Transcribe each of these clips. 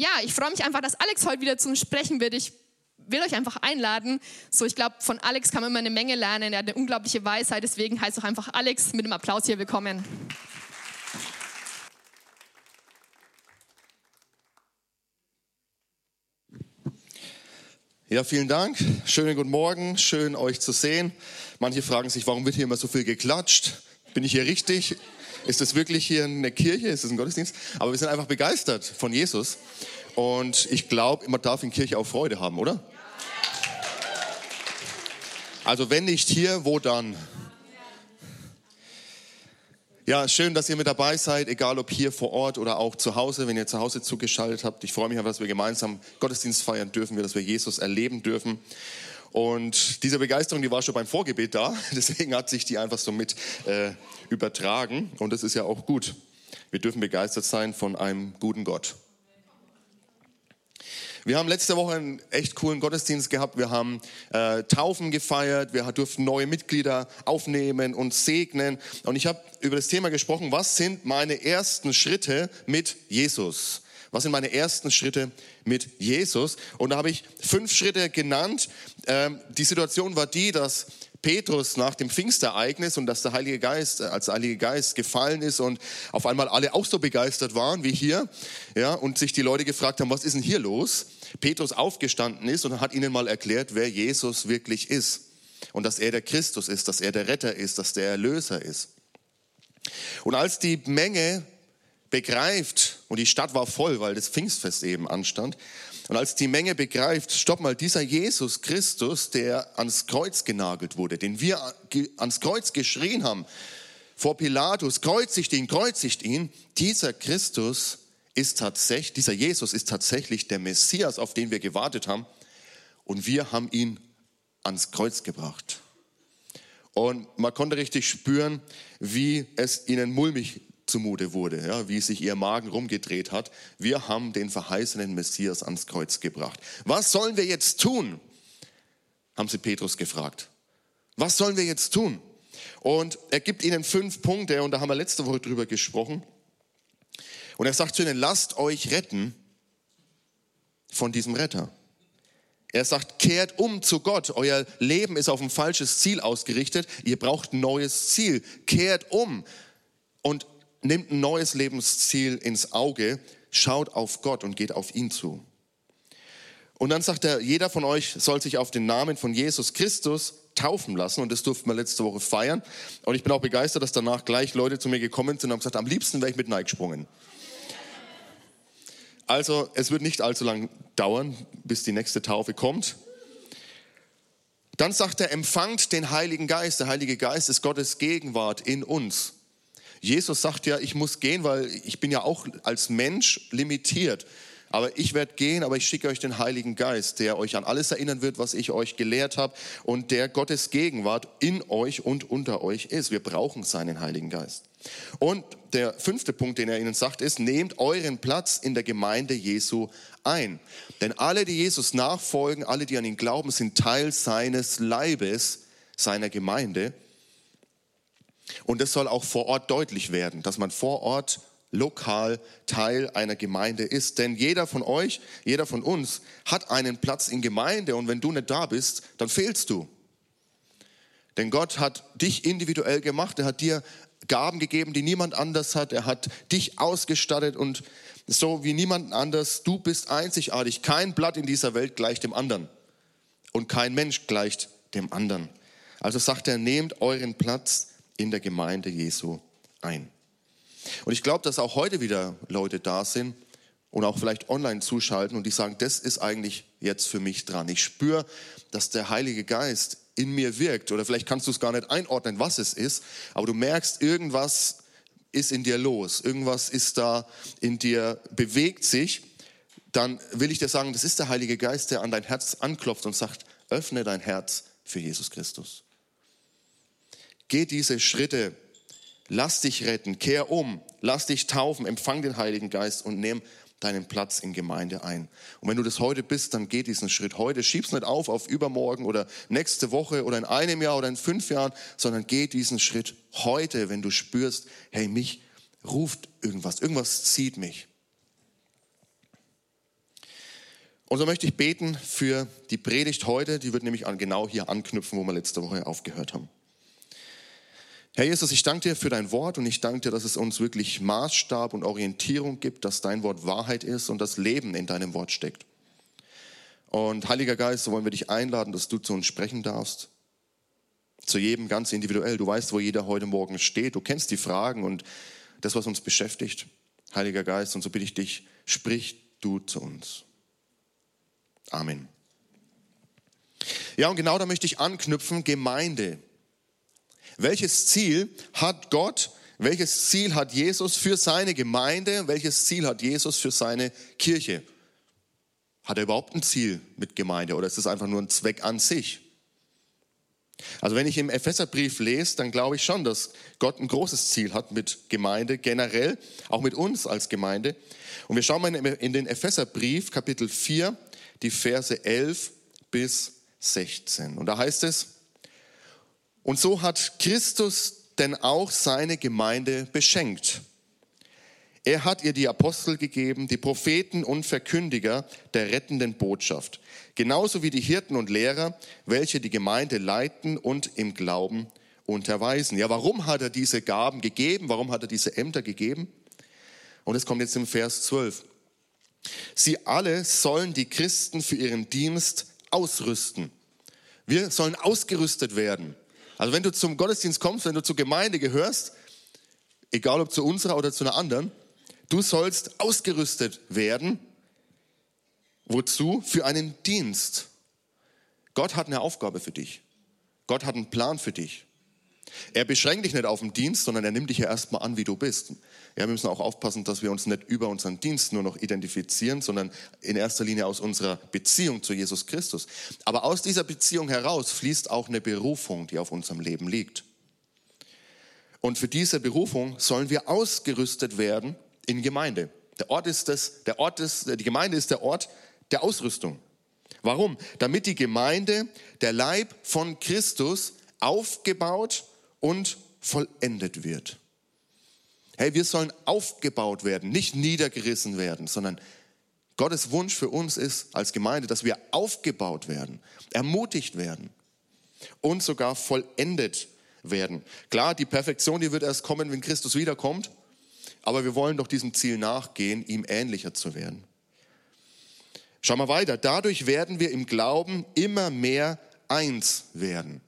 ja, ich freue mich einfach, dass Alex heute wieder zu uns sprechen wird. Ich will euch einfach einladen. So, ich glaube, von Alex kann man immer eine Menge lernen. Er hat eine unglaubliche Weisheit. Deswegen heißt auch einfach Alex mit einem Applaus hier willkommen. Ja, vielen Dank. Schönen guten Morgen. Schön, euch zu sehen. Manche fragen sich, warum wird hier immer so viel geklatscht? Bin ich hier richtig? Ist das wirklich hier eine Kirche? Ist das ein Gottesdienst? Aber wir sind einfach begeistert von Jesus. Und ich glaube, man darf in Kirche auch Freude haben, oder? Also wenn nicht hier, wo dann? Ja, schön, dass ihr mit dabei seid, egal ob hier vor Ort oder auch zu Hause, wenn ihr zu Hause zugeschaltet habt. Ich freue mich einfach, dass wir gemeinsam Gottesdienst feiern dürfen, dass wir Jesus erleben dürfen. Und diese Begeisterung, die war schon beim Vorgebet da, deswegen hat sich die einfach so mit äh, übertragen. Und das ist ja auch gut. Wir dürfen begeistert sein von einem guten Gott. Wir haben letzte Woche einen echt coolen Gottesdienst gehabt. Wir haben äh, Taufen gefeiert. Wir durften neue Mitglieder aufnehmen und segnen. Und ich habe über das Thema gesprochen, was sind meine ersten Schritte mit Jesus? Was sind meine ersten Schritte mit Jesus? Und da habe ich fünf Schritte genannt. Ähm, die Situation war die, dass Petrus nach dem Pfingstereignis und dass der Heilige Geist, äh, als der Heilige Geist gefallen ist und auf einmal alle auch so begeistert waren wie hier, ja, und sich die Leute gefragt haben, was ist denn hier los? Petrus aufgestanden ist und hat ihnen mal erklärt, wer Jesus wirklich ist und dass er der Christus ist, dass er der Retter ist, dass der Erlöser ist. Und als die Menge begreift, und die Stadt war voll, weil das Pfingstfest eben anstand, und als die Menge begreift, stopp mal, dieser Jesus Christus, der ans Kreuz genagelt wurde, den wir ans Kreuz geschrien haben, vor Pilatus, kreuzigt ihn, kreuzigt ihn, dieser Christus ist tatsächlich, dieser Jesus ist tatsächlich der Messias, auf den wir gewartet haben. Und wir haben ihn ans Kreuz gebracht. Und man konnte richtig spüren, wie es ihnen mulmig zumute wurde, ja, wie sich ihr Magen rumgedreht hat. Wir haben den verheißenen Messias ans Kreuz gebracht. Was sollen wir jetzt tun? haben sie Petrus gefragt. Was sollen wir jetzt tun? Und er gibt ihnen fünf Punkte und da haben wir letzte Woche drüber gesprochen. Und er sagt zu ihnen, lasst euch retten von diesem Retter. Er sagt, kehrt um zu Gott. Euer Leben ist auf ein falsches Ziel ausgerichtet. Ihr braucht ein neues Ziel. Kehrt um. Und nimmt ein neues Lebensziel ins Auge, schaut auf Gott und geht auf ihn zu. Und dann sagt er, jeder von euch soll sich auf den Namen von Jesus Christus taufen lassen. Und das durften wir letzte Woche feiern. Und ich bin auch begeistert, dass danach gleich Leute zu mir gekommen sind und haben gesagt, am liebsten wäre ich mit Nike gesprungen. Also es wird nicht allzu lang dauern, bis die nächste Taufe kommt. Dann sagt er, empfangt den Heiligen Geist. Der Heilige Geist ist Gottes Gegenwart in uns. Jesus sagt ja, ich muss gehen, weil ich bin ja auch als Mensch limitiert. Aber ich werde gehen, aber ich schicke euch den Heiligen Geist, der euch an alles erinnern wird, was ich euch gelehrt habe und der Gottes Gegenwart in euch und unter euch ist. Wir brauchen seinen Heiligen Geist. Und der fünfte Punkt, den er ihnen sagt, ist, nehmt euren Platz in der Gemeinde Jesu ein. Denn alle, die Jesus nachfolgen, alle, die an ihn glauben, sind Teil seines Leibes, seiner Gemeinde. Und das soll auch vor Ort deutlich werden, dass man vor Ort lokal Teil einer Gemeinde ist. Denn jeder von euch, jeder von uns hat einen Platz in Gemeinde und wenn du nicht da bist, dann fehlst du. Denn Gott hat dich individuell gemacht, er hat dir Gaben gegeben, die niemand anders hat, er hat dich ausgestattet und so wie niemand anders, du bist einzigartig. Kein Blatt in dieser Welt gleicht dem anderen und kein Mensch gleicht dem anderen. Also sagt er, nehmt euren Platz in der Gemeinde Jesu ein. Und ich glaube, dass auch heute wieder Leute da sind und auch vielleicht online zuschalten und die sagen, das ist eigentlich jetzt für mich dran. Ich spüre, dass der Heilige Geist in mir wirkt oder vielleicht kannst du es gar nicht einordnen, was es ist, aber du merkst, irgendwas ist in dir los, irgendwas ist da in dir, bewegt sich, dann will ich dir sagen, das ist der Heilige Geist, der an dein Herz anklopft und sagt, öffne dein Herz für Jesus Christus. Geh diese Schritte. Lass dich retten, kehr um, lass dich taufen, empfang den Heiligen Geist und nimm deinen Platz in Gemeinde ein. Und wenn du das heute bist, dann geh diesen Schritt heute. Schieb's nicht auf auf übermorgen oder nächste Woche oder in einem Jahr oder in fünf Jahren, sondern geh diesen Schritt heute, wenn du spürst, hey, mich ruft irgendwas, irgendwas zieht mich. Und so möchte ich beten für die Predigt heute, die wird nämlich genau hier anknüpfen, wo wir letzte Woche aufgehört haben. Herr Jesus, ich danke dir für dein Wort und ich danke dir, dass es uns wirklich Maßstab und Orientierung gibt, dass dein Wort Wahrheit ist und das Leben in deinem Wort steckt. Und Heiliger Geist, so wollen wir dich einladen, dass du zu uns sprechen darfst. Zu jedem ganz individuell. Du weißt, wo jeder heute Morgen steht. Du kennst die Fragen und das, was uns beschäftigt. Heiliger Geist, und so bitte ich dich, sprich du zu uns. Amen. Ja, und genau da möchte ich anknüpfen, Gemeinde. Welches Ziel hat Gott, welches Ziel hat Jesus für seine Gemeinde, welches Ziel hat Jesus für seine Kirche? Hat er überhaupt ein Ziel mit Gemeinde oder ist es einfach nur ein Zweck an sich? Also wenn ich im Epheserbrief lese, dann glaube ich schon, dass Gott ein großes Ziel hat mit Gemeinde generell, auch mit uns als Gemeinde. Und wir schauen mal in den Epheserbrief, Kapitel 4, die Verse 11 bis 16. Und da heißt es, und so hat Christus denn auch seine Gemeinde beschenkt. Er hat ihr die Apostel gegeben, die Propheten und Verkündiger der rettenden Botschaft, genauso wie die Hirten und Lehrer, welche die Gemeinde leiten und im Glauben unterweisen. Ja, warum hat er diese Gaben gegeben? Warum hat er diese Ämter gegeben? Und es kommt jetzt im Vers 12. Sie alle sollen die Christen für ihren Dienst ausrüsten. Wir sollen ausgerüstet werden. Also wenn du zum Gottesdienst kommst, wenn du zur Gemeinde gehörst, egal ob zu unserer oder zu einer anderen, du sollst ausgerüstet werden. Wozu? Für einen Dienst. Gott hat eine Aufgabe für dich. Gott hat einen Plan für dich. Er beschränkt dich nicht auf den Dienst, sondern er nimmt dich ja erstmal an, wie du bist. Ja, wir müssen auch aufpassen, dass wir uns nicht über unseren Dienst nur noch identifizieren, sondern in erster Linie aus unserer Beziehung zu Jesus Christus. Aber aus dieser Beziehung heraus fließt auch eine Berufung, die auf unserem Leben liegt. Und für diese Berufung sollen wir ausgerüstet werden in Gemeinde. Der Ort ist das, der Ort ist, die Gemeinde ist der Ort der Ausrüstung. Warum? Damit die Gemeinde, der Leib von Christus, aufgebaut und vollendet wird. Hey, wir sollen aufgebaut werden, nicht niedergerissen werden, sondern Gottes Wunsch für uns ist als Gemeinde, dass wir aufgebaut werden, ermutigt werden und sogar vollendet werden. Klar, die Perfektion, die wird erst kommen, wenn Christus wiederkommt, aber wir wollen doch diesem Ziel nachgehen, ihm ähnlicher zu werden. Schau mal weiter. Dadurch werden wir im Glauben immer mehr eins werden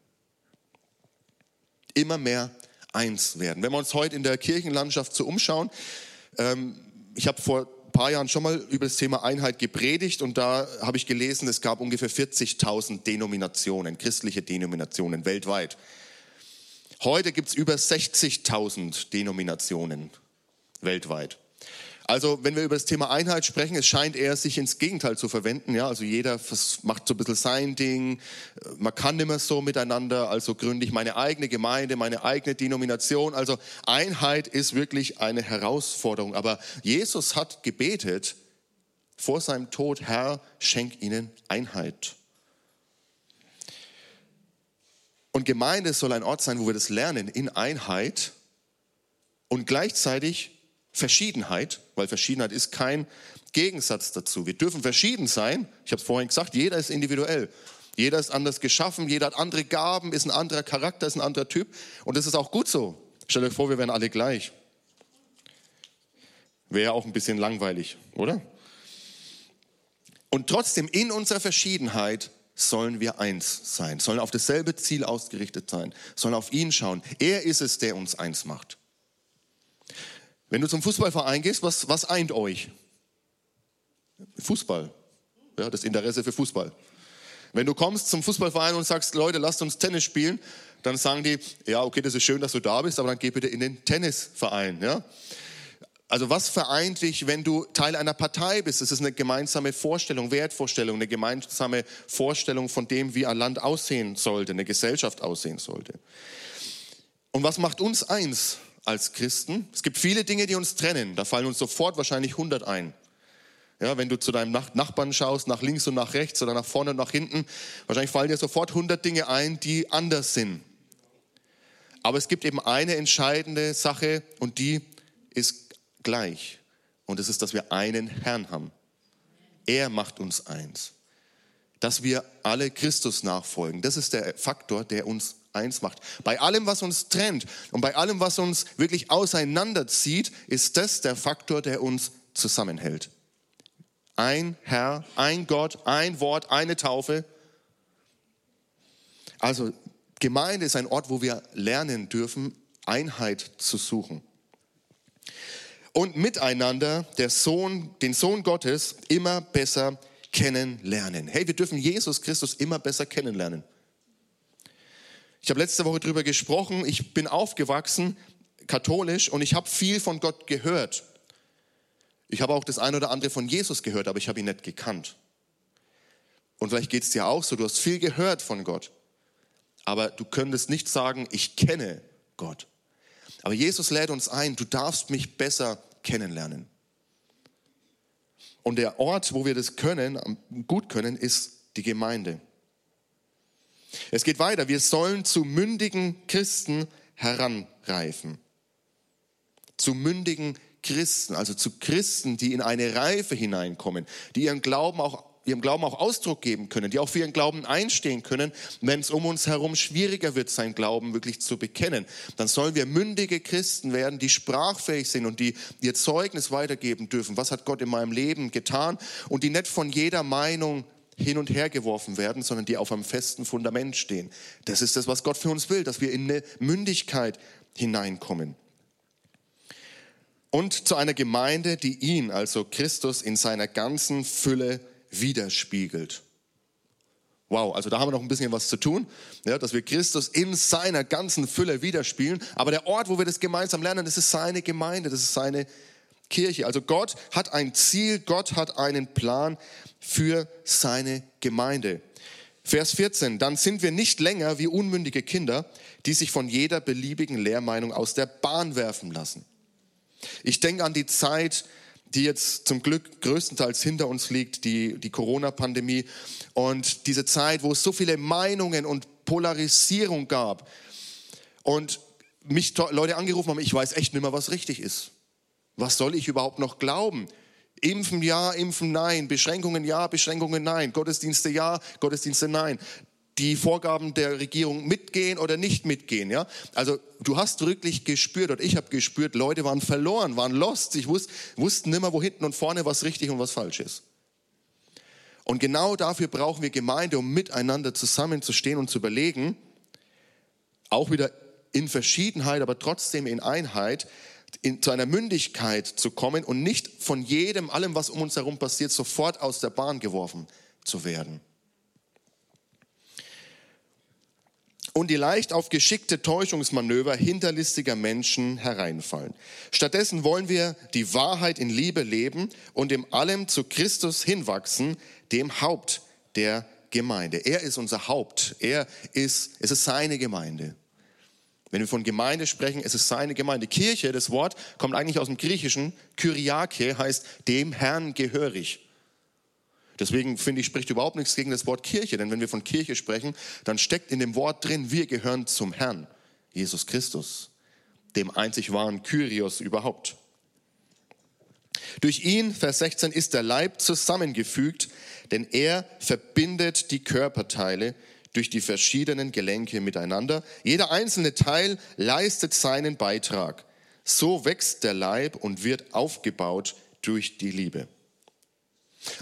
immer mehr eins werden. Wenn wir uns heute in der Kirchenlandschaft so umschauen, ähm, ich habe vor ein paar Jahren schon mal über das Thema Einheit gepredigt und da habe ich gelesen, es gab ungefähr 40.000 Denominationen, christliche Denominationen weltweit. Heute gibt es über 60.000 Denominationen weltweit. Also wenn wir über das Thema Einheit sprechen, es scheint eher sich ins Gegenteil zu verwenden. Ja? Also jeder macht so ein bisschen sein Ding. Man kann nicht mehr so miteinander. Also gründe ich meine eigene Gemeinde, meine eigene Denomination. Also Einheit ist wirklich eine Herausforderung. Aber Jesus hat gebetet vor seinem Tod, Herr, schenk ihnen Einheit. Und Gemeinde soll ein Ort sein, wo wir das lernen in Einheit und gleichzeitig Verschiedenheit, weil Verschiedenheit ist kein Gegensatz dazu. Wir dürfen verschieden sein. Ich habe es vorhin gesagt, jeder ist individuell. Jeder ist anders geschaffen, jeder hat andere Gaben, ist ein anderer Charakter, ist ein anderer Typ. Und das ist auch gut so. Stellt euch vor, wir wären alle gleich. Wäre auch ein bisschen langweilig, oder? Und trotzdem, in unserer Verschiedenheit sollen wir eins sein, sollen auf dasselbe Ziel ausgerichtet sein, sollen auf ihn schauen. Er ist es, der uns eins macht. Wenn du zum Fußballverein gehst, was, was eint euch? Fußball. Ja, das Interesse für Fußball. Wenn du kommst zum Fußballverein und sagst, Leute, lasst uns Tennis spielen, dann sagen die, ja, okay, das ist schön, dass du da bist, aber dann geh bitte in den Tennisverein. Ja? Also was vereint dich, wenn du Teil einer Partei bist? Es ist eine gemeinsame Vorstellung, Wertvorstellung, eine gemeinsame Vorstellung von dem, wie ein Land aussehen sollte, eine Gesellschaft aussehen sollte. Und was macht uns eins? Als Christen. Es gibt viele Dinge, die uns trennen. Da fallen uns sofort wahrscheinlich 100 ein. Ja, wenn du zu deinem Nachbarn schaust, nach links und nach rechts oder nach vorne und nach hinten, wahrscheinlich fallen dir sofort 100 Dinge ein, die anders sind. Aber es gibt eben eine entscheidende Sache und die ist gleich. Und das ist, dass wir einen Herrn haben. Er macht uns eins. Dass wir alle Christus nachfolgen. Das ist der Faktor, der uns eins macht. Bei allem, was uns trennt und bei allem, was uns wirklich auseinanderzieht, ist das der Faktor, der uns zusammenhält. Ein Herr, ein Gott, ein Wort, eine Taufe. Also Gemeinde ist ein Ort, wo wir lernen dürfen, Einheit zu suchen. Und miteinander der Sohn, den Sohn Gottes immer besser kennenlernen. Hey, wir dürfen Jesus Christus immer besser kennenlernen. Ich habe letzte Woche darüber gesprochen, ich bin aufgewachsen katholisch und ich habe viel von Gott gehört. Ich habe auch das eine oder andere von Jesus gehört, aber ich habe ihn nicht gekannt. Und vielleicht geht es dir auch so, du hast viel gehört von Gott, aber du könntest nicht sagen, ich kenne Gott. Aber Jesus lädt uns ein, du darfst mich besser kennenlernen. Und der Ort, wo wir das können, gut können, ist die Gemeinde. Es geht weiter. Wir sollen zu mündigen Christen heranreifen. Zu mündigen Christen, also zu Christen, die in eine Reife hineinkommen, die ihren Glauben auch ihrem Glauben auch Ausdruck geben können, die auch für ihren Glauben einstehen können, wenn es um uns herum schwieriger wird, sein Glauben wirklich zu bekennen. Dann sollen wir mündige Christen werden, die sprachfähig sind und die ihr Zeugnis weitergeben dürfen. Was hat Gott in meinem Leben getan? Und die nicht von jeder Meinung hin und her geworfen werden, sondern die auf einem festen Fundament stehen. Das ist das, was Gott für uns will, dass wir in eine Mündigkeit hineinkommen. Und zu einer Gemeinde, die ihn, also Christus, in seiner ganzen Fülle widerspiegelt. Wow, also da haben wir noch ein bisschen was zu tun, ja, dass wir Christus in seiner ganzen Fülle widerspiegeln. Aber der Ort, wo wir das gemeinsam lernen, das ist seine Gemeinde, das ist seine Kirche. Also Gott hat ein Ziel, Gott hat einen Plan für seine Gemeinde. Vers 14, dann sind wir nicht länger wie unmündige Kinder, die sich von jeder beliebigen Lehrmeinung aus der Bahn werfen lassen. Ich denke an die Zeit, die jetzt zum Glück größtenteils hinter uns liegt, die, die Corona-Pandemie und diese Zeit, wo es so viele Meinungen und Polarisierung gab und mich Leute angerufen haben, ich weiß echt nicht mehr, was richtig ist. Was soll ich überhaupt noch glauben? Impfen ja, impfen nein, Beschränkungen ja, Beschränkungen nein, Gottesdienste ja, Gottesdienste nein. Die Vorgaben der Regierung mitgehen oder nicht mitgehen, ja? Also du hast wirklich gespürt und ich habe gespürt, Leute waren verloren, waren lost, ich wusste, wussten nicht mehr, wo hinten und vorne was richtig und was falsch ist. Und genau dafür brauchen wir Gemeinde, um miteinander zusammenzustehen und zu überlegen, auch wieder in Verschiedenheit, aber trotzdem in Einheit, in, zu einer Mündigkeit zu kommen und nicht von jedem, allem, was um uns herum passiert, sofort aus der Bahn geworfen zu werden. und die leicht auf geschickte Täuschungsmanöver hinterlistiger Menschen hereinfallen. Stattdessen wollen wir die Wahrheit in Liebe leben und in allem zu Christus hinwachsen, dem Haupt der Gemeinde. Er ist unser Haupt. Er ist, es ist seine Gemeinde. Wenn wir von Gemeinde sprechen, es ist seine Gemeinde. Kirche, das Wort kommt eigentlich aus dem Griechischen. Kyriake heißt dem Herrn gehörig. Deswegen finde ich, spricht überhaupt nichts gegen das Wort Kirche, denn wenn wir von Kirche sprechen, dann steckt in dem Wort drin, wir gehören zum Herrn, Jesus Christus, dem einzig wahren Kyrios überhaupt. Durch ihn, Vers 16, ist der Leib zusammengefügt, denn er verbindet die Körperteile durch die verschiedenen Gelenke miteinander. Jeder einzelne Teil leistet seinen Beitrag. So wächst der Leib und wird aufgebaut durch die Liebe.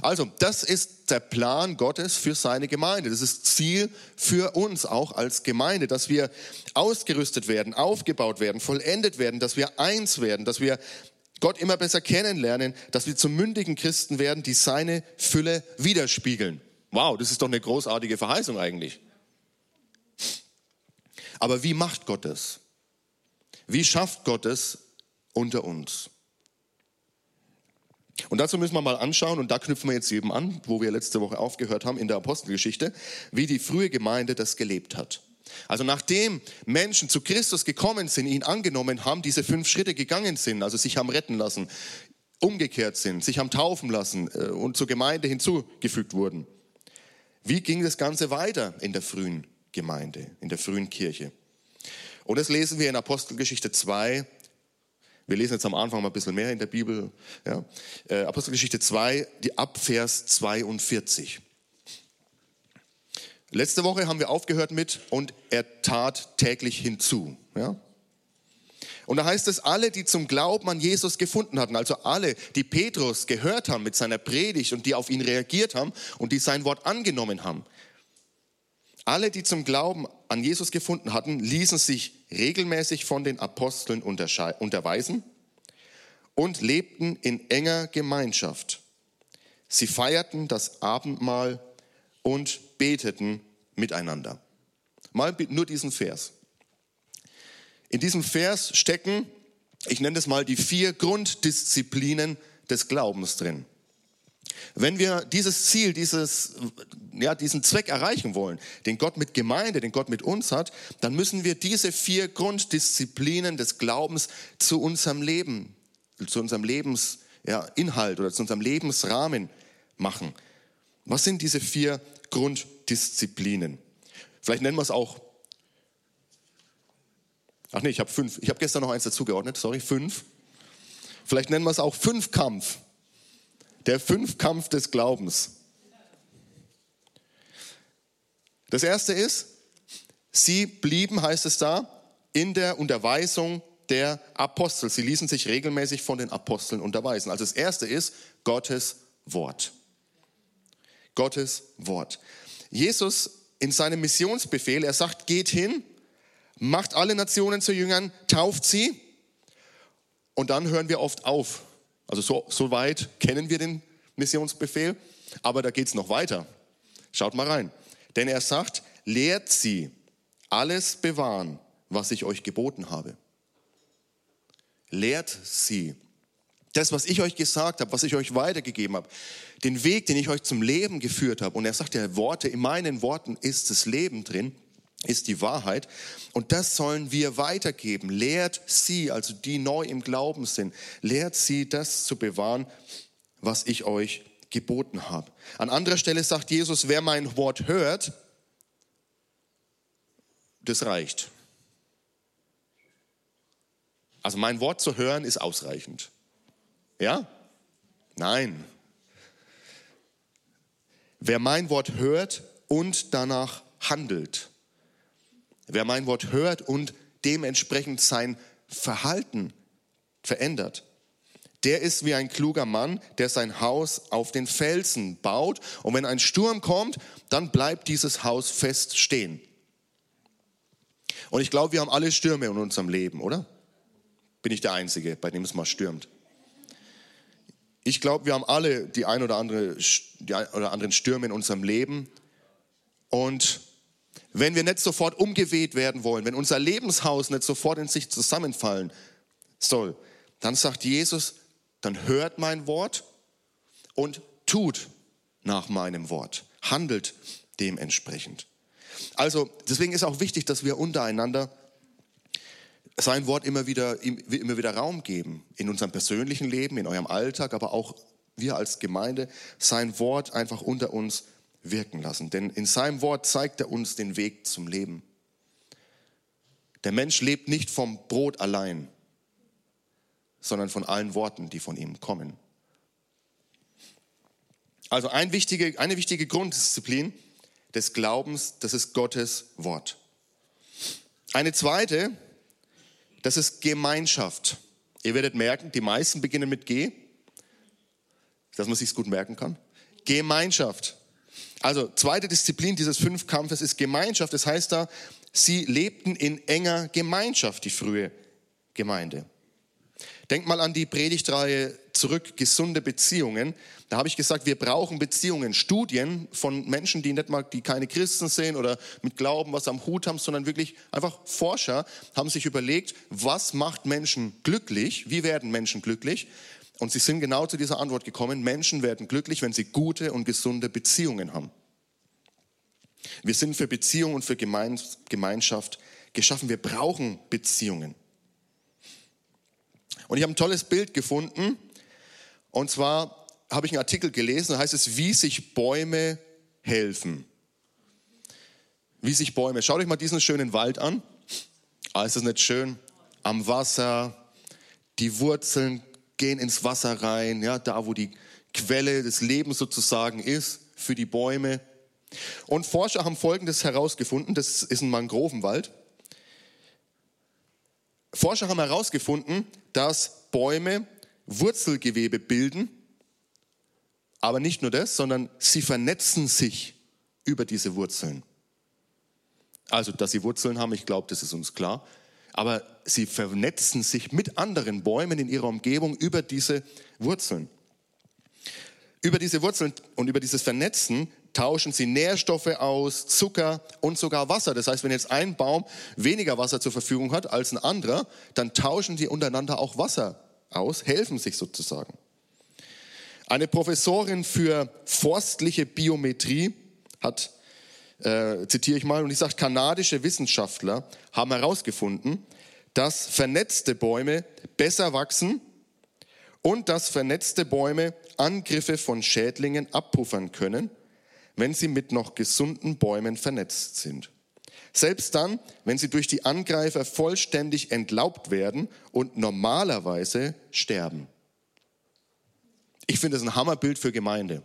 Also, das ist der Plan Gottes für seine Gemeinde. Das ist Ziel für uns auch als Gemeinde, dass wir ausgerüstet werden, aufgebaut werden, vollendet werden, dass wir eins werden, dass wir Gott immer besser kennenlernen, dass wir zu mündigen Christen werden, die seine Fülle widerspiegeln. Wow, das ist doch eine großartige Verheißung eigentlich. Aber wie macht Gott das? Wie schafft Gott es unter uns? Und dazu müssen wir mal anschauen, und da knüpfen wir jetzt eben an, wo wir letzte Woche aufgehört haben in der Apostelgeschichte, wie die frühe Gemeinde das gelebt hat. Also nachdem Menschen zu Christus gekommen sind, ihn angenommen haben, diese fünf Schritte gegangen sind, also sich haben retten lassen, umgekehrt sind, sich haben taufen lassen äh, und zur Gemeinde hinzugefügt wurden. Wie ging das Ganze weiter in der frühen Gemeinde, in der frühen Kirche? Und das lesen wir in Apostelgeschichte 2, Wir lesen jetzt am Anfang mal ein bisschen mehr in der Bibel. Ja. Äh, Apostelgeschichte 2, die Abvers 42. Letzte Woche haben wir aufgehört mit und er tat täglich hinzu. Ja? Und da heißt es, alle, die zum Glauben an Jesus gefunden hatten, also alle, die Petrus gehört haben mit seiner Predigt und die auf ihn reagiert haben und die sein Wort angenommen haben, alle, die zum Glauben an Jesus gefunden hatten, ließen sich regelmäßig von den Aposteln unterweisen und lebten in enger Gemeinschaft. Sie feierten das Abendmahl und beteten miteinander. Mal nur diesen Vers. In diesem Vers stecken, ich nenne es mal, die vier Grunddisziplinen des Glaubens drin. Wenn wir dieses Ziel, dieses, ja, diesen Zweck erreichen wollen, den Gott mit Gemeinde, den Gott mit uns hat, dann müssen wir diese vier Grunddisziplinen des Glaubens zu unserem Leben, zu unserem Lebensinhalt ja, oder zu unserem Lebensrahmen machen. Was sind diese vier Grunddisziplinen? Vielleicht nennen wir es auch. Ach nee, ich habe fünf. Ich habe gestern noch eins dazugeordnet, sorry, fünf. Vielleicht nennen wir es auch Fünfkampf. Der Fünfkampf des Glaubens. Das erste ist, sie blieben, heißt es da, in der Unterweisung der Apostel. Sie ließen sich regelmäßig von den Aposteln unterweisen. Also das erste ist Gottes Wort. Gottes Wort. Jesus in seinem Missionsbefehl, er sagt, geht hin, macht alle Nationen zu Jüngern, tauft sie und dann hören wir oft auf. Also so, so weit kennen wir den Missionsbefehl, aber da geht es noch weiter. Schaut mal rein. Denn er sagt, lehrt sie alles bewahren, was ich euch geboten habe. Lehrt sie. Das, was ich euch gesagt habe, was ich euch weitergegeben habe, den Weg, den ich euch zum Leben geführt habe. Und er sagt ja, Worte, in meinen Worten ist das Leben drin, ist die Wahrheit. Und das sollen wir weitergeben. Lehrt sie, also die neu im Glauben sind, lehrt sie, das zu bewahren, was ich euch geboten habe. An anderer Stelle sagt Jesus, wer mein Wort hört, das reicht. Also mein Wort zu hören ist ausreichend. Ja? Nein. Wer mein Wort hört und danach handelt, wer mein Wort hört und dementsprechend sein Verhalten verändert, der ist wie ein kluger Mann, der sein Haus auf den Felsen baut. Und wenn ein Sturm kommt, dann bleibt dieses Haus fest stehen. Und ich glaube, wir haben alle Stürme in unserem Leben, oder? Bin ich der Einzige, bei dem es mal stürmt? Ich glaube, wir haben alle die ein oder andere die ein oder anderen Stürme in unserem Leben. Und wenn wir nicht sofort umgeweht werden wollen, wenn unser Lebenshaus nicht sofort in sich zusammenfallen soll, dann sagt Jesus, dann hört mein Wort und tut nach meinem Wort, handelt dementsprechend. Also deswegen ist auch wichtig, dass wir untereinander sein Wort immer wieder, immer wieder Raum geben in unserem persönlichen Leben, in eurem Alltag, aber auch wir als Gemeinde sein Wort einfach unter uns wirken lassen. Denn in seinem Wort zeigt er uns den Weg zum Leben. Der Mensch lebt nicht vom Brot allein, sondern von allen Worten, die von ihm kommen. Also ein wichtige, eine wichtige Grunddisziplin des Glaubens, das ist Gottes Wort. Eine zweite, das ist Gemeinschaft. Ihr werdet merken, die meisten beginnen mit G, dass man sich gut merken kann. Gemeinschaft. Also zweite Disziplin dieses Fünfkampfes ist Gemeinschaft. Das heißt da, sie lebten in enger Gemeinschaft, die frühe Gemeinde. Denk mal an die Predigtreihe zurück, gesunde Beziehungen. Da habe ich gesagt, wir brauchen Beziehungen, Studien von Menschen, die nicht mal, die keine Christen sind oder mit Glauben was am Hut haben, sondern wirklich einfach Forscher haben sich überlegt, was macht Menschen glücklich? Wie werden Menschen glücklich? Und sie sind genau zu dieser Antwort gekommen, Menschen werden glücklich, wenn sie gute und gesunde Beziehungen haben. Wir sind für Beziehung und für Gemeinschaft geschaffen. Wir brauchen Beziehungen. Und ich habe ein tolles Bild gefunden. Und zwar habe ich einen Artikel gelesen, da heißt es, wie sich Bäume helfen. Wie sich Bäume. Schaut euch mal diesen schönen Wald an. Ah, ist das nicht schön? Am Wasser, die Wurzeln gehen ins Wasser rein, ja, da wo die Quelle des Lebens sozusagen ist für die Bäume. Und Forscher haben Folgendes herausgefunden, das ist ein Mangrovenwald. Forscher haben herausgefunden, dass Bäume Wurzelgewebe bilden, aber nicht nur das, sondern sie vernetzen sich über diese Wurzeln. Also, dass sie Wurzeln haben, ich glaube, das ist uns klar. Aber sie vernetzen sich mit anderen Bäumen in ihrer Umgebung über diese Wurzeln. Über diese Wurzeln und über dieses Vernetzen tauschen sie Nährstoffe aus, Zucker und sogar Wasser. Das heißt, wenn jetzt ein Baum weniger Wasser zur Verfügung hat als ein anderer, dann tauschen die untereinander auch Wasser aus, helfen sich sozusagen. Eine Professorin für forstliche Biometrie hat, äh, zitiere ich mal, und ich sage, kanadische Wissenschaftler haben herausgefunden, dass vernetzte Bäume besser wachsen und dass vernetzte Bäume Angriffe von Schädlingen abpuffern können, wenn sie mit noch gesunden Bäumen vernetzt sind. Selbst dann, wenn sie durch die Angreifer vollständig entlaubt werden und normalerweise sterben. Ich finde das ein Hammerbild für Gemeinde.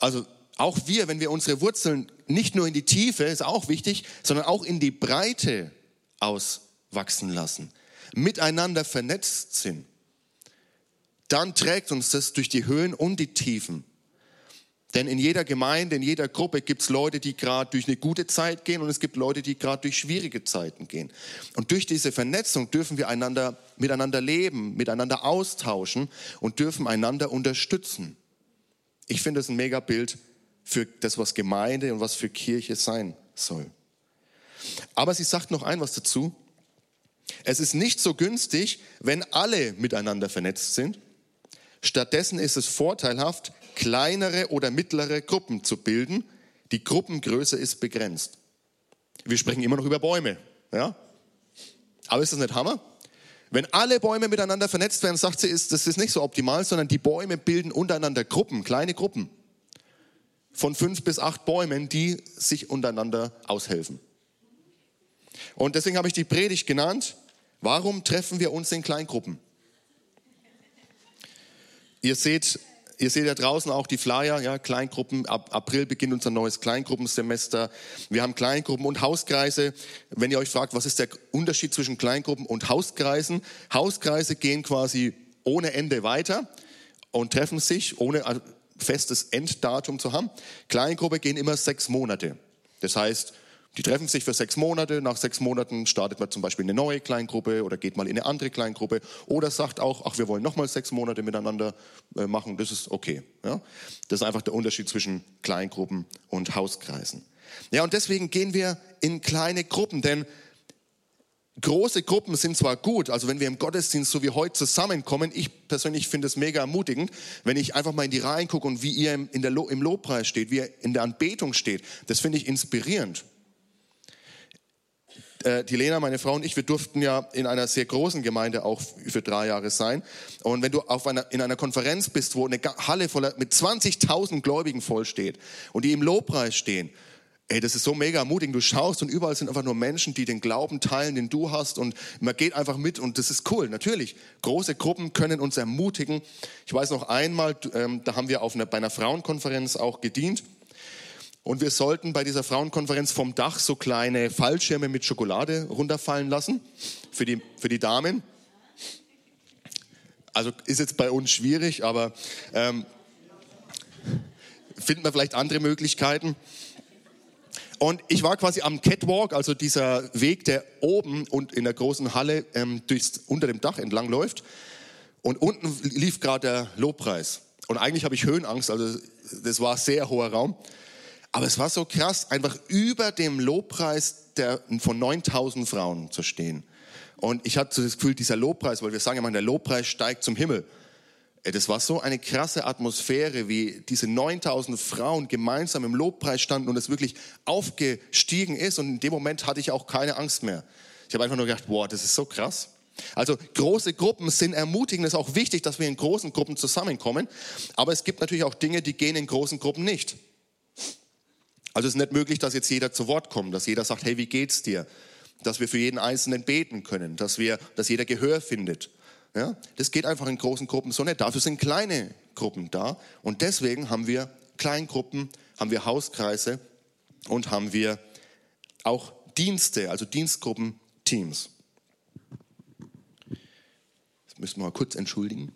Also auch wir, wenn wir unsere Wurzeln nicht nur in die Tiefe, ist auch wichtig, sondern auch in die Breite auswachsen lassen, miteinander vernetzt sind, dann trägt uns das durch die Höhen und die Tiefen. Denn in jeder Gemeinde, in jeder Gruppe gibt es Leute, die gerade durch eine gute Zeit gehen und es gibt Leute, die gerade durch schwierige Zeiten gehen. Und durch diese Vernetzung dürfen wir einander, miteinander leben, miteinander austauschen und dürfen einander unterstützen. Ich finde das ein mega Bild für das, was Gemeinde und was für Kirche sein soll. Aber sie sagt noch ein was dazu. Es ist nicht so günstig, wenn alle miteinander vernetzt sind. Stattdessen ist es vorteilhaft, kleinere oder mittlere Gruppen zu bilden. Die Gruppengröße ist begrenzt. Wir sprechen immer noch über Bäume. Ja? Aber ist das nicht Hammer? Wenn alle Bäume miteinander vernetzt werden, sagt sie, ist, das ist nicht so optimal, sondern die Bäume bilden untereinander Gruppen, kleine Gruppen von fünf bis acht Bäumen, die sich untereinander aushelfen. Und deswegen habe ich die Predigt genannt, warum treffen wir uns in Kleingruppen? Ihr seht Ihr seht ja draußen auch die Flyer, ja, Kleingruppen. Ab April beginnt unser neues Kleingruppensemester. Wir haben Kleingruppen und Hauskreise. Wenn ihr euch fragt, was ist der Unterschied zwischen Kleingruppen und Hauskreisen? Hauskreise gehen quasi ohne Ende weiter und treffen sich, ohne festes Enddatum zu haben. Kleingruppe gehen immer sechs Monate. Das heißt, die treffen sich für sechs Monate. Nach sechs Monaten startet man zum Beispiel eine neue Kleingruppe oder geht mal in eine andere Kleingruppe oder sagt auch, ach, wir wollen nochmal sechs Monate miteinander äh, machen. Das ist okay. Ja? Das ist einfach der Unterschied zwischen Kleingruppen und Hauskreisen. Ja, und deswegen gehen wir in kleine Gruppen, denn große Gruppen sind zwar gut, also wenn wir im Gottesdienst so wie heute zusammenkommen, ich persönlich finde es mega ermutigend, wenn ich einfach mal in die Reihen gucke und wie ihr in der, im Lobpreis steht, wie ihr in der Anbetung steht, das finde ich inspirierend äh, die Lena, meine Frau und ich, wir durften ja in einer sehr großen Gemeinde auch für drei Jahre sein. Und wenn du auf einer, in einer Konferenz bist, wo eine Halle voller, mit 20.000 Gläubigen voll steht und die im Lobpreis stehen, Ey, das ist so mega ermutigend. Du schaust und überall sind einfach nur Menschen, die den Glauben teilen, den du hast und man geht einfach mit und das ist cool. Natürlich, große Gruppen können uns ermutigen. Ich weiß noch einmal, ähm, da haben wir auf einer, bei einer Frauenkonferenz auch gedient und wir sollten bei dieser Frauenkonferenz vom Dach so kleine Fallschirme mit Schokolade runterfallen lassen für die, für die Damen. Also ist jetzt bei uns schwierig, aber ähm, finden wir vielleicht andere Möglichkeiten. Und ich war quasi am Catwalk, also dieser Weg, der oben und in der großen Halle ähm, durchs, unter dem Dach entlang läuft. Und unten lief gerade der Lobpreis. Und eigentlich habe ich Höhenangst, also das war sehr hoher Raum. Aber es war so krass, einfach über dem Lobpreis der, von 9000 Frauen zu stehen. Und ich hatte das Gefühl, dieser Lobpreis, weil wir sagen immer, der Lobpreis steigt zum Himmel. Das war so eine krasse Atmosphäre, wie diese 9000 Frauen gemeinsam im Lobpreis standen und es wirklich aufgestiegen ist. Und in dem Moment hatte ich auch keine Angst mehr. Ich habe einfach nur gedacht, wow, das ist so krass. Also große Gruppen sind ermutigend. Es ist auch wichtig, dass wir in großen Gruppen zusammenkommen. Aber es gibt natürlich auch Dinge, die gehen in großen Gruppen nicht. Also es ist nicht möglich, dass jetzt jeder zu Wort kommt, dass jeder sagt, hey, wie geht's dir? dass wir für jeden Einzelnen beten können, dass, wir, dass jeder Gehör findet. Ja, das geht einfach in großen Gruppen so nicht. Dafür sind kleine Gruppen da. Und deswegen haben wir Kleingruppen, haben wir Hauskreise und haben wir auch Dienste, also Dienstgruppen, Teams. Das müssen wir mal kurz entschuldigen.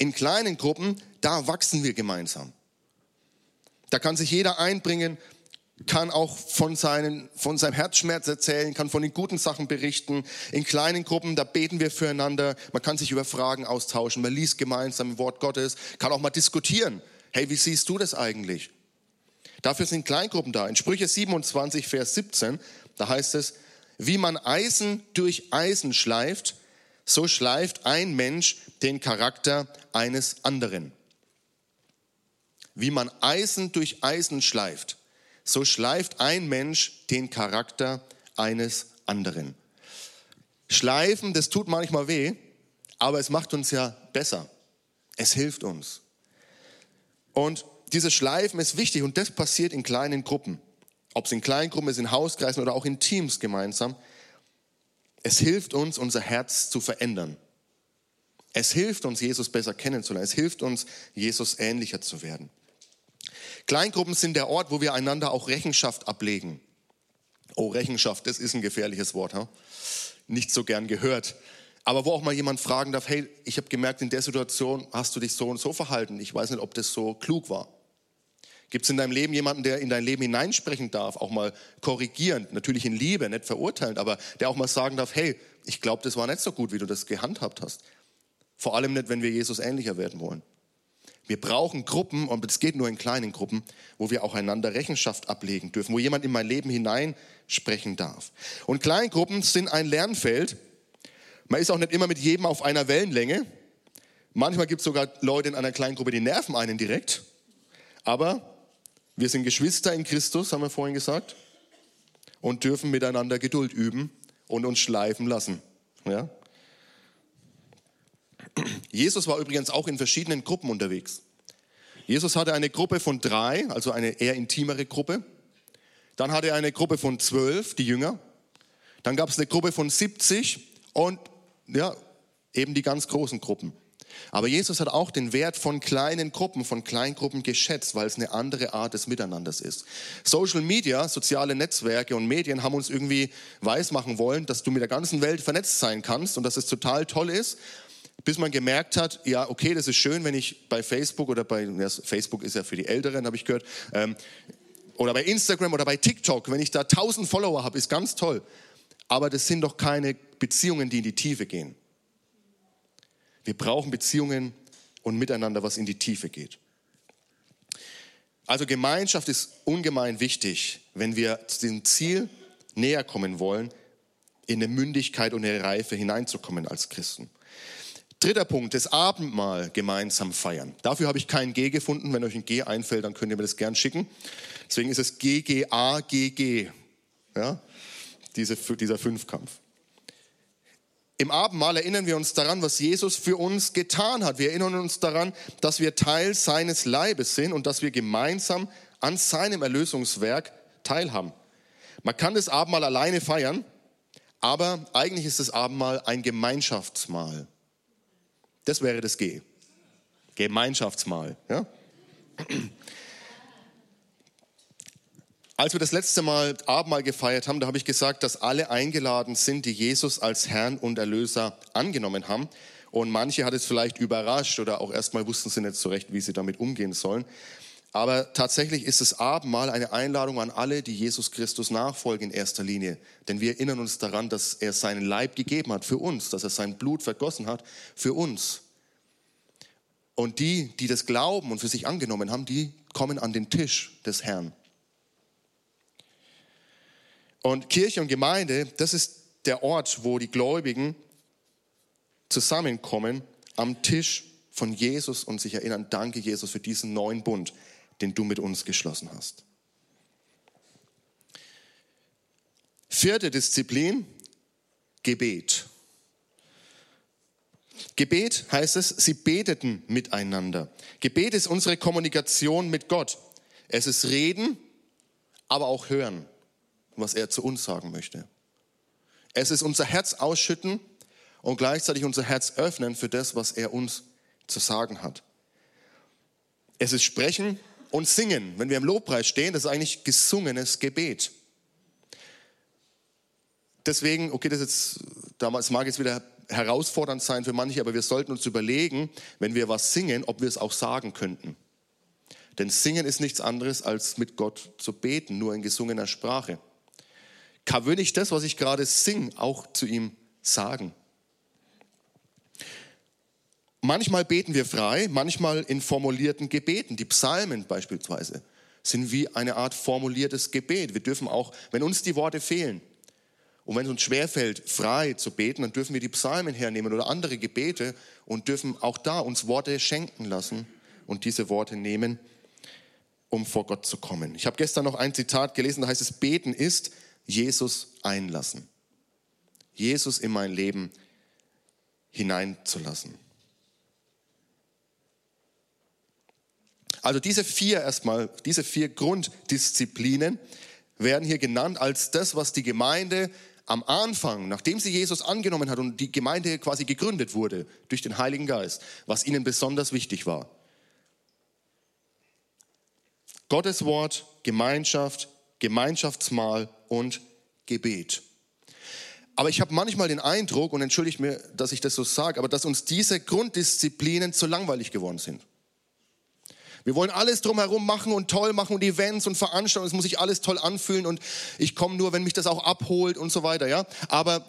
In kleinen Gruppen, da wachsen wir gemeinsam. Da kann sich jeder einbringen, kann auch von, seinen, von seinem Herzschmerz erzählen, kann von den guten Sachen berichten. In kleinen Gruppen, da beten wir füreinander. Man kann sich über Fragen austauschen. Man liest gemeinsam im Wort Gottes, kann auch mal diskutieren. Hey, wie siehst du das eigentlich? Dafür sind Kleingruppen da. In Sprüche 27, Vers 17, da heißt es, wie man Eisen durch Eisen schleift, so schleift ein Mensch den Charakter eines anderen. Wie man Eisen durch Eisen schleift, so schleift ein Mensch den Charakter eines anderen. Schleifen, das tut manchmal weh, aber es macht uns ja besser. Es hilft uns. Und dieses Schleifen ist wichtig und das passiert in kleinen Gruppen. Ob es in kleinen Gruppen ist, in Hauskreisen oder auch in Teams gemeinsam. Es hilft uns, unser Herz zu verändern. Es hilft uns, Jesus besser kennenzulernen. Es hilft uns, Jesus ähnlicher zu werden. Kleingruppen sind der Ort, wo wir einander auch Rechenschaft ablegen. Oh, Rechenschaft, das ist ein gefährliches Wort. Huh? Nicht so gern gehört. Aber wo auch mal jemand fragen darf, hey, ich habe gemerkt, in der Situation hast du dich so und so verhalten. Ich weiß nicht, ob das so klug war. Gibt es in deinem Leben jemanden, der in dein Leben hineinsprechen darf, auch mal korrigierend, natürlich in Liebe, nicht verurteilend, aber der auch mal sagen darf, hey, ich glaube, das war nicht so gut, wie du das gehandhabt hast. Vor allem nicht, wenn wir Jesus ähnlicher werden wollen. Wir brauchen Gruppen, und es geht nur in kleinen Gruppen, wo wir auch einander Rechenschaft ablegen dürfen, wo jemand in mein Leben hineinsprechen darf. Und Kleingruppen sind ein Lernfeld. Man ist auch nicht immer mit jedem auf einer Wellenlänge. Manchmal gibt es sogar Leute in einer Kleingruppe, die nerven einen direkt. Aber wir sind Geschwister in Christus, haben wir vorhin gesagt, und dürfen miteinander Geduld üben und uns schleifen lassen. Ja? Jesus war übrigens auch in verschiedenen Gruppen unterwegs. Jesus hatte eine Gruppe von drei, also eine eher intimere Gruppe. Dann hatte er eine Gruppe von zwölf, die Jünger. Dann gab es eine Gruppe von 70 und ja, eben die ganz großen Gruppen. Aber Jesus hat auch den Wert von kleinen Gruppen, von Kleingruppen geschätzt, weil es eine andere Art des Miteinanders ist. Social Media, soziale Netzwerke und Medien haben uns irgendwie weismachen wollen, dass du mit der ganzen Welt vernetzt sein kannst und dass es total toll ist. Bis man gemerkt hat, ja, okay, das ist schön, wenn ich bei Facebook oder bei, ja, Facebook ist ja für die Älteren, habe ich gehört, ähm, oder bei Instagram oder bei TikTok, wenn ich da 1000 Follower habe, ist ganz toll. Aber das sind doch keine Beziehungen, die in die Tiefe gehen. Wir brauchen Beziehungen und miteinander, was in die Tiefe geht. Also Gemeinschaft ist ungemein wichtig, wenn wir zu dem Ziel näher kommen wollen, in eine Mündigkeit und eine Reife hineinzukommen als Christen. Dritter Punkt, das Abendmahl gemeinsam feiern. Dafür habe ich kein G gefunden. Wenn euch ein G einfällt, dann könnt ihr mir das gern schicken. Deswegen ist es GGAGG. Ja? Diese, dieser Fünfkampf. Im Abendmahl erinnern wir uns daran, was Jesus für uns getan hat. Wir erinnern uns daran, dass wir Teil seines Leibes sind und dass wir gemeinsam an seinem Erlösungswerk teilhaben. Man kann das Abendmahl alleine feiern, aber eigentlich ist das Abendmahl ein Gemeinschaftsmahl. Das wäre das G. Gemeinschaftsmahl. Ja? Als wir das letzte Mal Abendmahl gefeiert haben, da habe ich gesagt, dass alle eingeladen sind, die Jesus als Herrn und Erlöser angenommen haben. Und manche hat es vielleicht überrascht oder auch erstmal wussten sie nicht so recht, wie sie damit umgehen sollen. Aber tatsächlich ist das Abendmahl eine Einladung an alle, die Jesus Christus nachfolgen in erster Linie. Denn wir erinnern uns daran, dass er seinen Leib gegeben hat für uns, dass er sein Blut vergossen hat für uns. Und die, die das glauben und für sich angenommen haben, die kommen an den Tisch des Herrn. Und Kirche und Gemeinde, das ist der Ort, wo die Gläubigen zusammenkommen am Tisch von Jesus und sich erinnern, danke Jesus für diesen neuen Bund, den du mit uns geschlossen hast. Vierte Disziplin, Gebet. Gebet heißt es, sie beteten miteinander. Gebet ist unsere Kommunikation mit Gott. Es ist Reden, aber auch Hören, was er zu uns sagen möchte. Es ist unser Herz ausschütten und gleichzeitig unser Herz öffnen für das, was er uns zu sagen hat. Es ist Sprechen und Singen. Wenn wir im Lobpreis stehen, das ist eigentlich gesungenes Gebet. Deswegen, okay, das jetzt, damals mag es wieder herausfordernd sein für manche, aber wir sollten uns überlegen, wenn wir was singen, ob wir es auch sagen könnten. Denn Singen ist nichts anderes, als mit Gott zu beten, nur in gesungener Sprache. Kann würde ich das, was ich gerade singe, auch zu ihm sagen? Manchmal beten wir frei, manchmal in formulierten Gebeten. Die Psalmen beispielsweise sind wie eine Art formuliertes Gebet. Wir dürfen auch, wenn uns die Worte fehlen und wenn es uns schwerfällt, frei zu beten, dann dürfen wir die Psalmen hernehmen oder andere Gebete und dürfen auch da uns Worte schenken lassen und diese Worte nehmen, um vor Gott zu kommen. Ich habe gestern noch ein Zitat gelesen, da heißt es, beten ist Jesus einlassen. Jesus in mein Leben hineinzulassen. Also diese vier erstmal, diese vier Grunddisziplinen werden hier genannt als das, was die Gemeinde am Anfang, nachdem sie Jesus angenommen hat und die Gemeinde quasi gegründet wurde durch den Heiligen Geist, was ihnen besonders wichtig war. Gottes Wort, Gemeinschaft, Gemeinschaftsmahl und Gebet. Aber ich habe manchmal den Eindruck, und entschuldigt mir, dass ich das so sage, aber dass uns diese Grunddisziplinen zu langweilig geworden sind. Wir wollen alles drumherum machen und toll machen und Events und Veranstaltungen. Es muss sich alles toll anfühlen und ich komme nur, wenn mich das auch abholt und so weiter. Ja, aber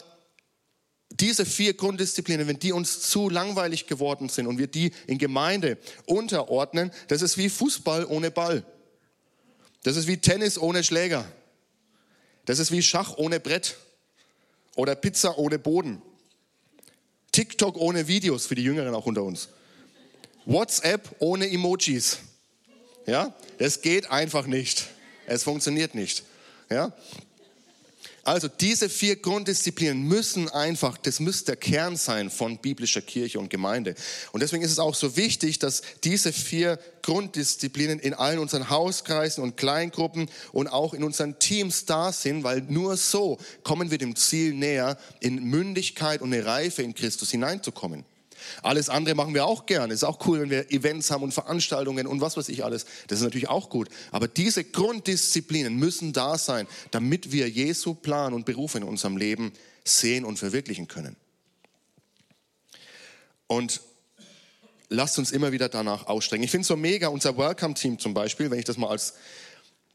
diese vier Grunddisziplinen, wenn die uns zu langweilig geworden sind und wir die in Gemeinde unterordnen, das ist wie Fußball ohne Ball. Das ist wie Tennis ohne Schläger. Das ist wie Schach ohne Brett oder Pizza ohne Boden. TikTok ohne Videos für die Jüngeren auch unter uns. WhatsApp ohne Emojis. Ja, es geht einfach nicht. Es funktioniert nicht. Ja, also diese vier Grunddisziplinen müssen einfach, das müsste der Kern sein von biblischer Kirche und Gemeinde. Und deswegen ist es auch so wichtig, dass diese vier Grunddisziplinen in allen unseren Hauskreisen und Kleingruppen und auch in unseren Teams da sind, weil nur so kommen wir dem Ziel näher, in Mündigkeit und eine Reife in Christus hineinzukommen. Alles andere machen wir auch gerne. Ist auch cool, wenn wir Events haben und Veranstaltungen und was weiß ich alles. Das ist natürlich auch gut. Aber diese Grunddisziplinen müssen da sein, damit wir Jesu Plan und Beruf in unserem Leben sehen und verwirklichen können. Und lasst uns immer wieder danach ausstrengen. Ich finde es so mega, unser Welcome-Team zum Beispiel, wenn ich das mal als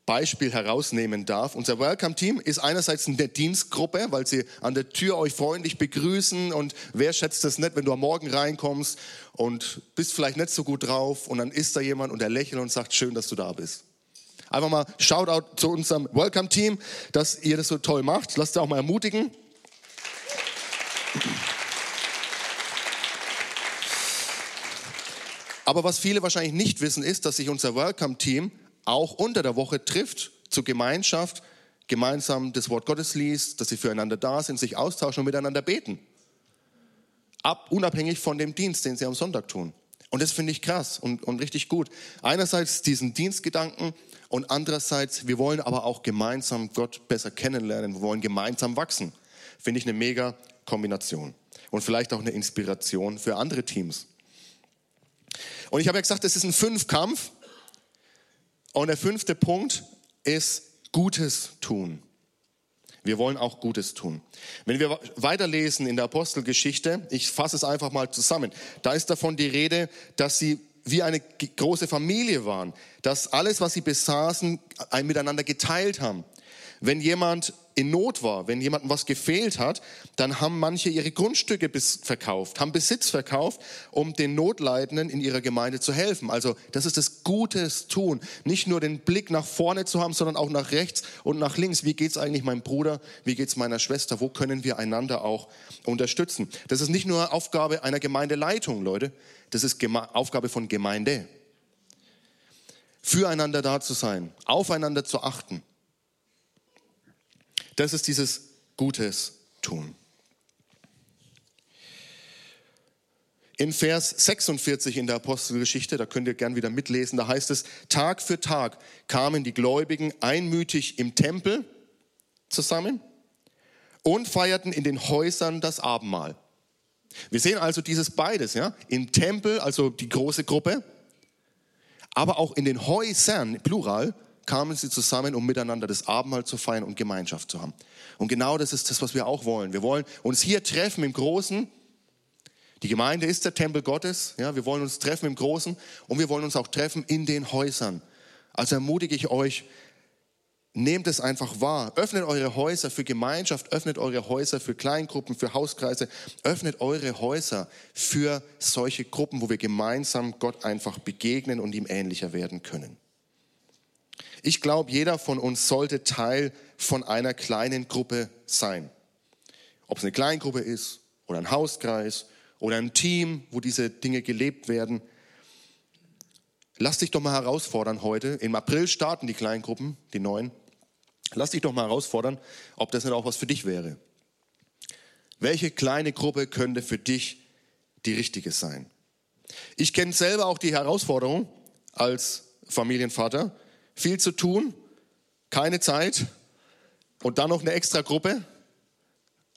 Beispiel herausnehmen darf. Unser Welcome-Team ist einerseits eine Dienstgruppe, weil sie an der Tür euch freundlich begrüßen und wer schätzt das nicht, wenn du am Morgen reinkommst und bist vielleicht nicht so gut drauf und dann ist da jemand und er lächelt und sagt, schön, dass du da bist. Einfach mal Shoutout zu unserem Welcome-Team, dass ihr das so toll macht. Lasst ihr auch mal ermutigen. Aber was viele wahrscheinlich nicht wissen, ist, dass sich unser Welcome-Team auch unter der Woche trifft zur Gemeinschaft, gemeinsam das Wort Gottes liest, dass sie füreinander da sind, sich austauschen und miteinander beten. Ab, unabhängig von dem Dienst, den sie am Sonntag tun. Und das finde ich krass und, und richtig gut. Einerseits diesen Dienstgedanken und andererseits, wir wollen aber auch gemeinsam Gott besser kennenlernen. Wir wollen gemeinsam wachsen. Finde ich eine mega Kombination. Und vielleicht auch eine Inspiration für andere Teams. Und ich habe ja gesagt, es ist ein Fünfkampf. Und der fünfte Punkt ist Gutes tun. Wir wollen auch Gutes tun. Wenn wir weiterlesen in der Apostelgeschichte, ich fasse es einfach mal zusammen, da ist davon die Rede, dass sie wie eine große Familie waren, dass alles, was sie besaßen, miteinander geteilt haben. Wenn jemand in Not war, wenn jemandem was gefehlt hat, dann haben manche ihre Grundstücke verkauft, haben Besitz verkauft, um den Notleidenden in ihrer Gemeinde zu helfen. Also das ist das Gutes tun. Nicht nur den Blick nach vorne zu haben, sondern auch nach rechts und nach links. Wie geht es eigentlich meinem Bruder? Wie geht es meiner Schwester? Wo können wir einander auch unterstützen? Das ist nicht nur Aufgabe einer Gemeindeleitung, Leute. Das ist Aufgabe von Gemeinde. Füreinander da zu sein, aufeinander zu achten. Das ist dieses Gutes tun. In Vers 46 in der Apostelgeschichte, da könnt ihr gern wieder mitlesen, da heißt es, Tag für Tag kamen die Gläubigen einmütig im Tempel zusammen und feierten in den Häusern das Abendmahl. Wir sehen also dieses beides, ja, im Tempel, also die große Gruppe, aber auch in den Häusern, plural, kamen sie zusammen, um miteinander das Abendmahl zu feiern und Gemeinschaft zu haben. Und genau das ist das, was wir auch wollen. Wir wollen uns hier treffen im Großen, die Gemeinde ist der Tempel Gottes. Ja, wir wollen uns treffen im Großen und wir wollen uns auch treffen in den Häusern. Also ermutige ich euch, nehmt es einfach wahr. Öffnet eure Häuser für Gemeinschaft, öffnet eure Häuser für Kleingruppen, für Hauskreise, öffnet eure Häuser für solche Gruppen, wo wir gemeinsam Gott einfach begegnen und ihm ähnlicher werden können. Ich glaube, jeder von uns sollte Teil von einer kleinen Gruppe sein. Ob es eine Kleingruppe ist oder ein Hauskreis oder ein Team, wo diese Dinge gelebt werden. Lass dich doch mal herausfordern heute. Im April starten die Kleingruppen, die neuen. Lass dich doch mal herausfordern, ob das nicht auch was für dich wäre. Welche kleine Gruppe könnte für dich die richtige sein? Ich kenne selber auch die Herausforderung als Familienvater. Viel zu tun, keine Zeit und dann noch eine extra Gruppe.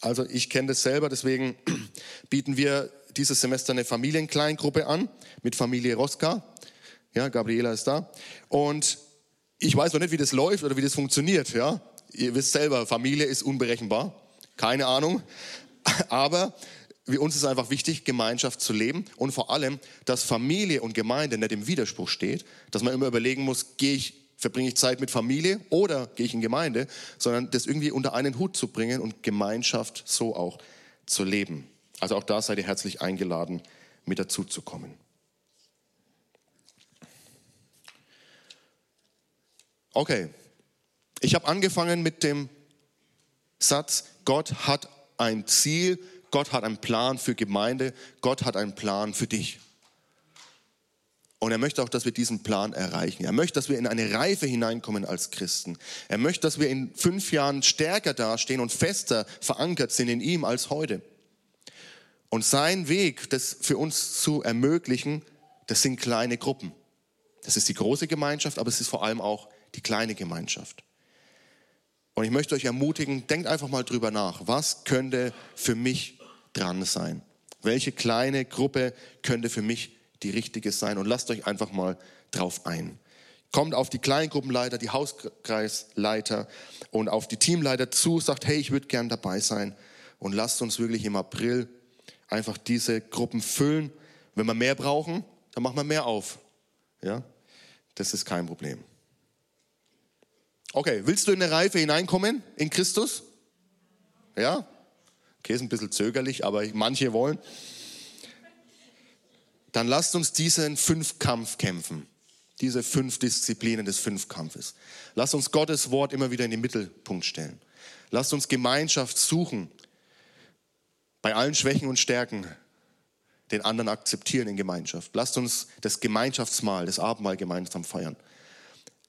Also ich kenne das selber, deswegen bieten wir dieses Semester eine Familienkleingruppe an mit Familie Roska. Ja, Gabriela ist da. Und ich weiß noch nicht, wie das läuft oder wie das funktioniert. Ja, ihr wisst selber, Familie ist unberechenbar. Keine Ahnung. Aber uns ist einfach wichtig, Gemeinschaft zu leben und vor allem, dass Familie und Gemeinde nicht im Widerspruch steht, dass man immer überlegen muss, gehe ich verbringe ich Zeit mit Familie oder gehe ich in Gemeinde, sondern das irgendwie unter einen Hut zu bringen und Gemeinschaft so auch zu leben. Also auch da seid ihr herzlich eingeladen, mit dazu zu kommen. Okay, ich habe angefangen mit dem Satz, Gott hat ein Ziel, Gott hat einen Plan für Gemeinde, Gott hat einen Plan für dich. Und er möchte auch, dass wir diesen Plan erreichen. Er möchte, dass wir in eine Reife hineinkommen als Christen. Er möchte, dass wir in fünf Jahren stärker dastehen und fester verankert sind in ihm als heute. Und sein Weg, das für uns zu ermöglichen, das sind kleine Gruppen. Das ist die große Gemeinschaft, aber es ist vor allem auch die kleine Gemeinschaft. Und ich möchte euch ermutigen, denkt einfach mal drüber nach. Was könnte für mich dran sein? Welche kleine Gruppe könnte für mich die richtige sein und lasst euch einfach mal drauf ein. Kommt auf die Kleingruppenleiter, die Hauskreisleiter und auf die Teamleiter zu, sagt, hey, ich würde gern dabei sein und lasst uns wirklich im April einfach diese Gruppen füllen. Wenn wir mehr brauchen, dann machen wir mehr auf. Ja, das ist kein Problem. Okay, willst du in eine Reife hineinkommen in Christus? Ja? Okay, ist ein bisschen zögerlich, aber manche wollen dann lasst uns diesen Fünfkampf kämpfen. Diese fünf Disziplinen des Fünfkampfes. Lasst uns Gottes Wort immer wieder in den Mittelpunkt stellen. Lasst uns Gemeinschaft suchen. Bei allen Schwächen und Stärken den anderen akzeptieren in Gemeinschaft. Lasst uns das Gemeinschaftsmahl, das Abendmahl gemeinsam feiern.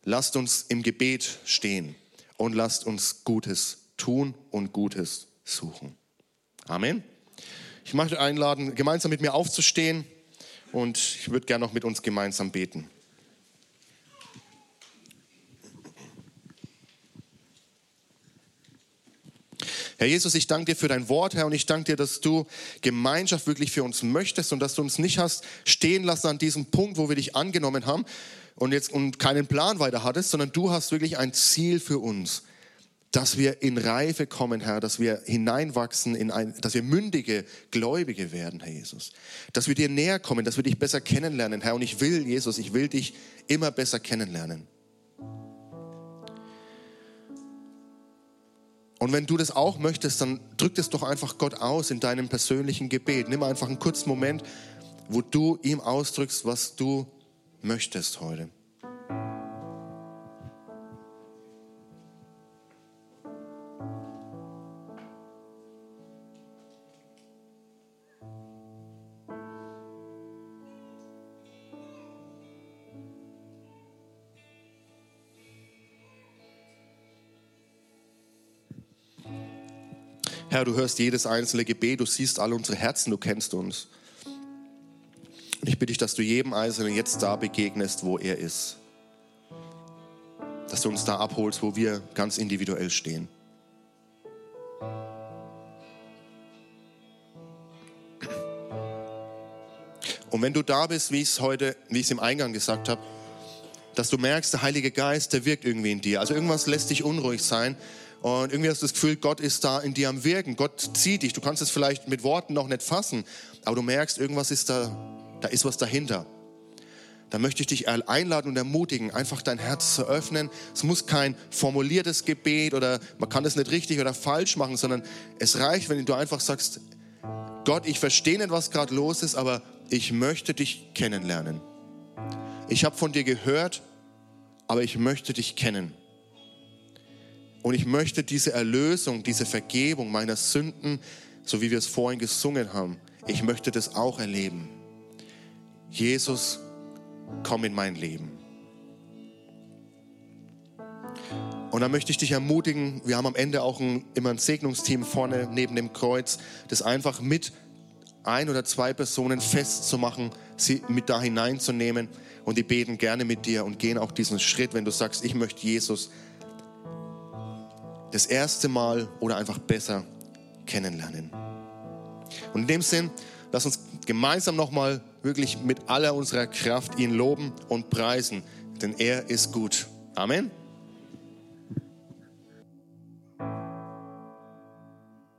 Lasst uns im Gebet stehen und lasst uns Gutes tun und Gutes suchen. Amen. Ich möchte einladen, gemeinsam mit mir aufzustehen und ich würde gerne noch mit uns gemeinsam beten. Herr Jesus, ich danke dir für dein Wort, Herr, und ich danke dir, dass du Gemeinschaft wirklich für uns möchtest und dass du uns nicht hast stehen lassen an diesem Punkt, wo wir dich angenommen haben und jetzt und keinen Plan weiter hattest, sondern du hast wirklich ein Ziel für uns dass wir in Reife kommen, Herr, dass wir hineinwachsen in ein, dass wir mündige Gläubige werden, Herr Jesus. Dass wir dir näher kommen, dass wir dich besser kennenlernen, Herr. Und ich will, Jesus, ich will dich immer besser kennenlernen. Und wenn du das auch möchtest, dann drück es doch einfach Gott aus in deinem persönlichen Gebet. Nimm einfach einen kurzen Moment, wo du ihm ausdrückst, was du möchtest heute. Herr, du hörst jedes einzelne Gebet, du siehst alle unsere Herzen, du kennst uns. Und ich bitte dich, dass du jedem Einzelnen jetzt da begegnest, wo er ist. Dass du uns da abholst, wo wir ganz individuell stehen. Und wenn du da bist, wie ich es heute, wie ich es im Eingang gesagt habe, dass du merkst, der Heilige Geist, der wirkt irgendwie in dir. Also irgendwas lässt dich unruhig sein und irgendwie hast du das Gefühl, Gott ist da in dir am Wirken. Gott zieht dich. Du kannst es vielleicht mit Worten noch nicht fassen, aber du merkst, irgendwas ist da, da ist was dahinter. Da möchte ich dich einladen und ermutigen, einfach dein Herz zu öffnen. Es muss kein formuliertes Gebet oder man kann das nicht richtig oder falsch machen, sondern es reicht, wenn du einfach sagst, Gott, ich verstehe nicht, was gerade los ist, aber ich möchte dich kennenlernen. Ich habe von dir gehört, aber ich möchte dich kennen. Und ich möchte diese Erlösung, diese Vergebung meiner Sünden, so wie wir es vorhin gesungen haben, ich möchte das auch erleben. Jesus, komm in mein Leben. Und dann möchte ich dich ermutigen, wir haben am Ende auch ein, immer ein Segnungsteam vorne neben dem Kreuz, das einfach mit ein oder zwei Personen festzumachen, sie mit da hineinzunehmen und die beten gerne mit dir und gehen auch diesen Schritt, wenn du sagst, ich möchte Jesus das erste Mal oder einfach besser kennenlernen. Und in dem Sinn, lass uns gemeinsam nochmal wirklich mit aller unserer Kraft ihn loben und preisen, denn er ist gut. Amen.